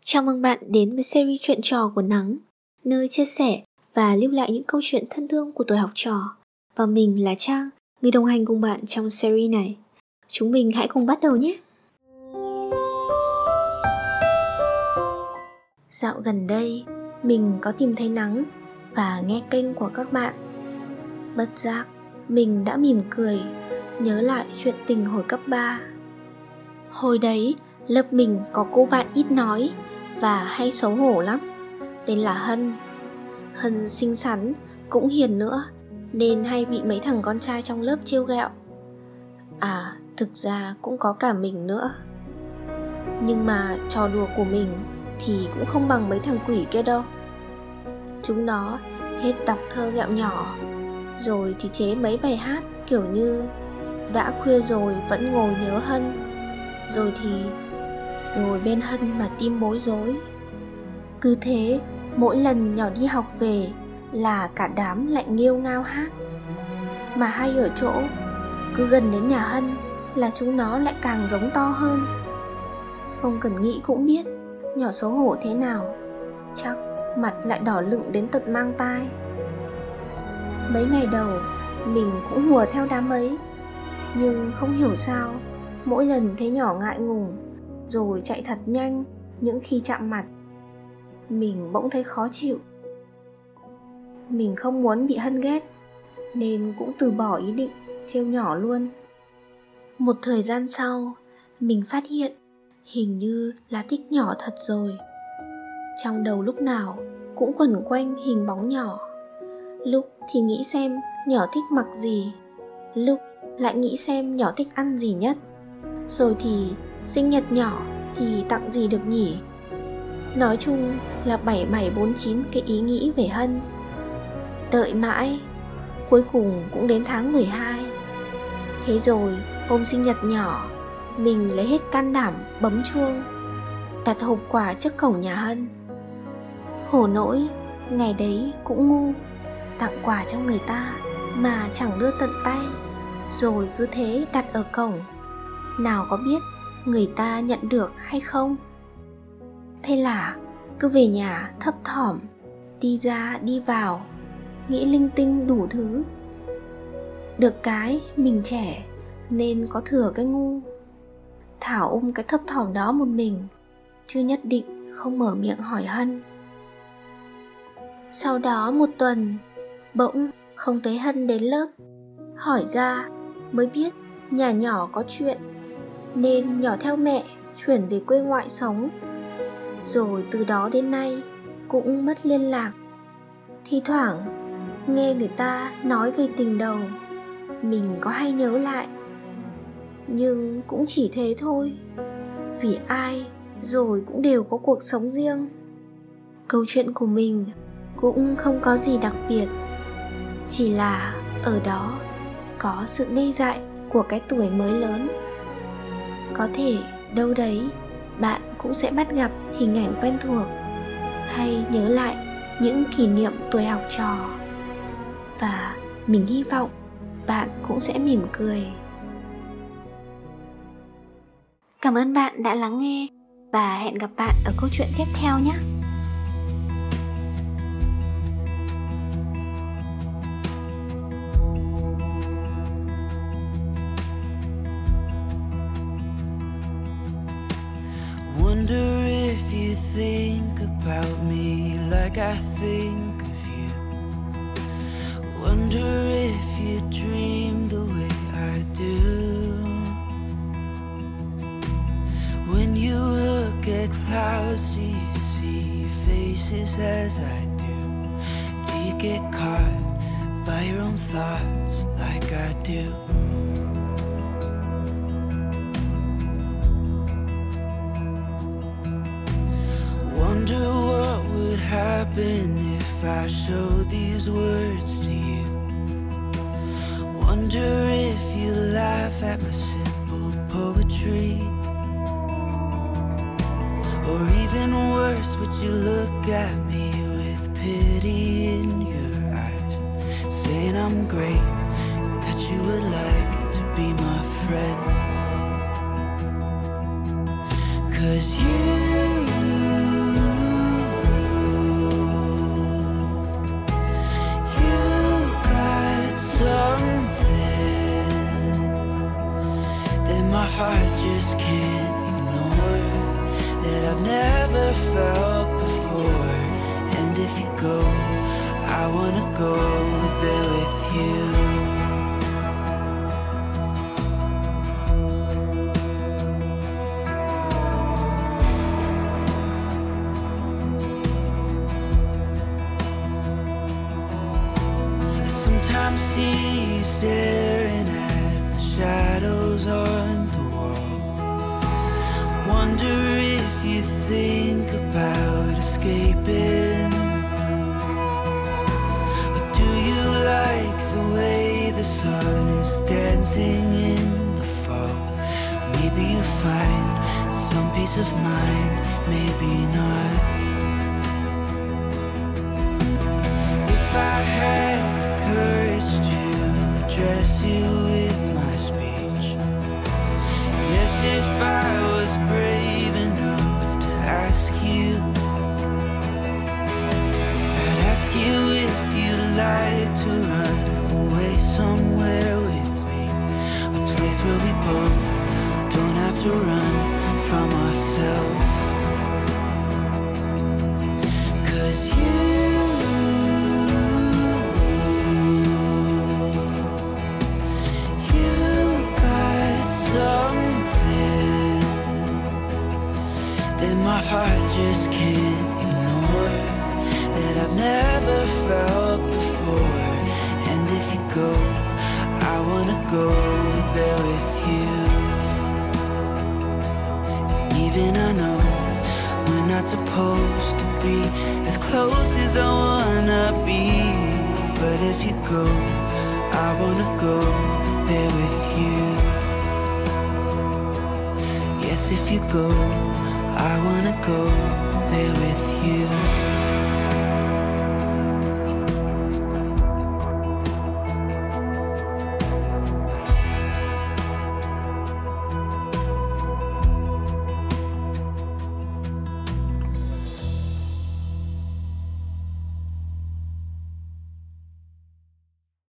Chào mừng bạn đến với series chuyện trò của Nắng, nơi chia sẻ và lưu lại những câu chuyện thân thương của tuổi học trò. Và mình là Trang, người đồng hành cùng bạn trong series này. Chúng mình hãy cùng bắt đầu nhé! Dạo gần đây, mình có tìm thấy Nắng và nghe kênh của các bạn. Bất giác, mình đã mỉm cười, nhớ lại chuyện tình hồi cấp 3. Hồi đấy, lớp mình có cô bạn ít nói và hay xấu hổ lắm. Tên là hân. Hân xinh xắn, cũng hiền nữa, nên hay bị mấy thằng con trai trong lớp trêu ghẹo. À thực ra cũng có cả mình nữa. Nhưng mà trò đùa của mình thì cũng không bằng mấy thằng quỷ kia đâu. Chúng nó hết đọc thơ gẹo nhỏ, rồi thì chế mấy bài hát kiểu như đã khuya rồi vẫn ngồi nhớ hân. Rồi thì ngồi bên hân mà tim bối rối. Cứ thế, mỗi lần nhỏ đi học về là cả đám lại nghêu ngao hát. Mà hay ở chỗ, cứ gần đến nhà hân là chúng nó lại càng giống to hơn. Không cần nghĩ cũng biết, nhỏ xấu hổ thế nào, chắc mặt lại đỏ lựng đến tận mang tai. Mấy ngày đầu, mình cũng hùa theo đám ấy, nhưng không hiểu sao, mỗi lần thấy nhỏ ngại ngùng rồi chạy thật nhanh, những khi chạm mặt. Mình bỗng thấy khó chịu. Mình không muốn bị hân ghét, nên cũng từ bỏ ý định trêu nhỏ luôn. Một thời gian sau, mình phát hiện hình như là thích nhỏ thật rồi. Trong đầu lúc nào cũng quẩn quanh hình bóng nhỏ. Lúc thì nghĩ xem nhỏ thích mặc gì, lúc lại nghĩ xem nhỏ thích ăn gì nhất. Rồi thì sinh nhật nhỏ thì tặng gì được nhỉ? Nói chung là 7749 cái ý nghĩ về Hân. Đợi mãi, Cuối cùng cũng đến tháng 12 Thế rồi, hôm sinh nhật nhỏ, Mình lấy hết can đảm, bấm chuông, Đặt hộp quà trước cổng nhà Hân. Khổ nỗi, Ngày đấy cũng ngu, Tặng quà cho người ta Mà chẳng đưa tận tay. Rồi cứ thế đặt ở cổng. Nào có biết người ta nhận được hay không? Thế là, cứ về nhà thấp thỏm, đi ra, đi vào, nghĩ linh tinh đủ thứ. Được cái, mình trẻ, nên có thừa cái ngu. Thảo ôm cái thấp thỏm đó một mình, chưa nhất định không mở miệng hỏi hân. Sau đó một tuần, bỗng không thấy hân đến lớp, hỏi ra, mới biết nhà nhỏ có chuyện nên nhỏ theo mẹ, chuyển về quê ngoại sống. Rồi từ đó đến nay, cũng mất liên lạc. Thi thoảng, nghe người ta nói về tình đầu, mình có hay nhớ lại. Nhưng cũng chỉ thế thôi, vì ai rồi cũng đều có cuộc sống riêng. Câu chuyện của mình cũng không có gì đặc biệt, chỉ là ở đó có sự ngây dại của cái tuổi mới lớn có thể đâu đấy bạn cũng sẽ bắt gặp hình ảnh quen thuộc. Hay nhớ lại những kỷ niệm tuổi học trò. Và mình hy vọng bạn cũng sẽ mỉm cười. Cảm ơn bạn đã lắng nghe. Và hẹn gặp bạn ở câu chuyện tiếp theo nhé. Like I think of you. Wonder if you dream the way I do. When you look at clouds, do you see faces as I do? Do you get caught by your own thoughts like I do? Happen if I show these words to you. Wonder if you laugh at my simple poetry. Or even worse, would you look at me with pity in your eyes, saying I'm great and that you would like to be my friend? Cause I've never felt before. And if you go, I wanna go there with you. Sometimes see you staring at the shadows on the wall. Wonder if you think about escaping. Or do you like the way the sun is dancing in the fall? Maybe you find some peace of mind, maybe not. If I had courage to address you both don't have to run from ourselves. Cause you You got something that my heart just can't ignore that I've never felt before. And if you go, I wanna go close as I wanna be. But if you go, I wanna go there with you. Yes, if you go, I wanna go there with you.